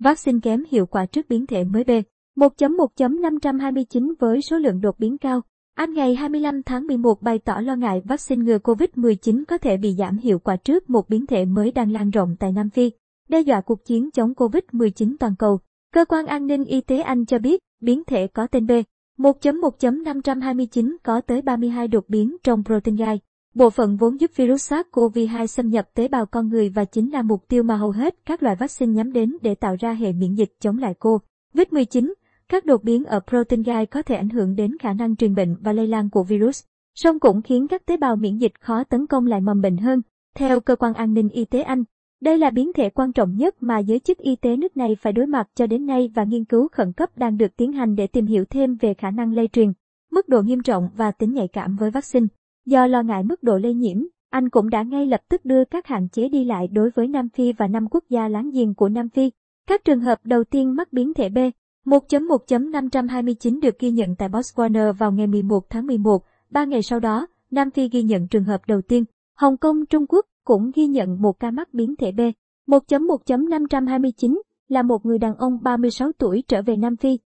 Vaccine kém hiệu quả trước biến thể mới B. 1.1.529 với số lượng đột biến cao. Anh ngày 25 tháng 11 bày tỏ lo ngại vaccine ngừa COVID-19 có thể bị giảm hiệu quả trước một biến thể mới đang lan rộng tại Nam Phi, đe dọa cuộc chiến chống COVID-19 toàn cầu. Cơ quan an ninh y tế Anh cho biết, biến thể có tên B. 1.1.529 có tới 32 đột biến trong protein gai. Bộ phận vốn giúp virus SARS-CoV-2 xâm nhập tế bào con người và chính là mục tiêu mà hầu hết các loại vaccine nhắm đến để tạo ra hệ miễn dịch chống lại COVID-19. Các đột biến ở protein gai có thể ảnh hưởng đến khả năng truyền bệnh và lây lan của virus, song cũng khiến các tế bào miễn dịch khó tấn công lại mầm bệnh hơn. Theo cơ quan an ninh y tế Anh, đây là biến thể quan trọng nhất mà giới chức y tế nước này phải đối mặt cho đến nay và nghiên cứu khẩn cấp đang được tiến hành để tìm hiểu thêm về khả năng lây truyền, mức độ nghiêm trọng và tính nhạy cảm với vaccine. Do lo ngại mức độ lây nhiễm, Anh cũng đã ngay lập tức đưa các hạn chế đi lại đối với Nam Phi và năm quốc gia láng giềng của Nam Phi. Các trường hợp đầu tiên mắc biến thể B 1.1.529 được ghi nhận tại Botswana vào ngày 11 tháng 11. Ba ngày sau đó, Nam Phi ghi nhận trường hợp đầu tiên. Hồng Kông, Trung Quốc cũng ghi nhận một ca mắc biến thể B. 1.1.529 là một người đàn ông 36 tuổi trở về Nam Phi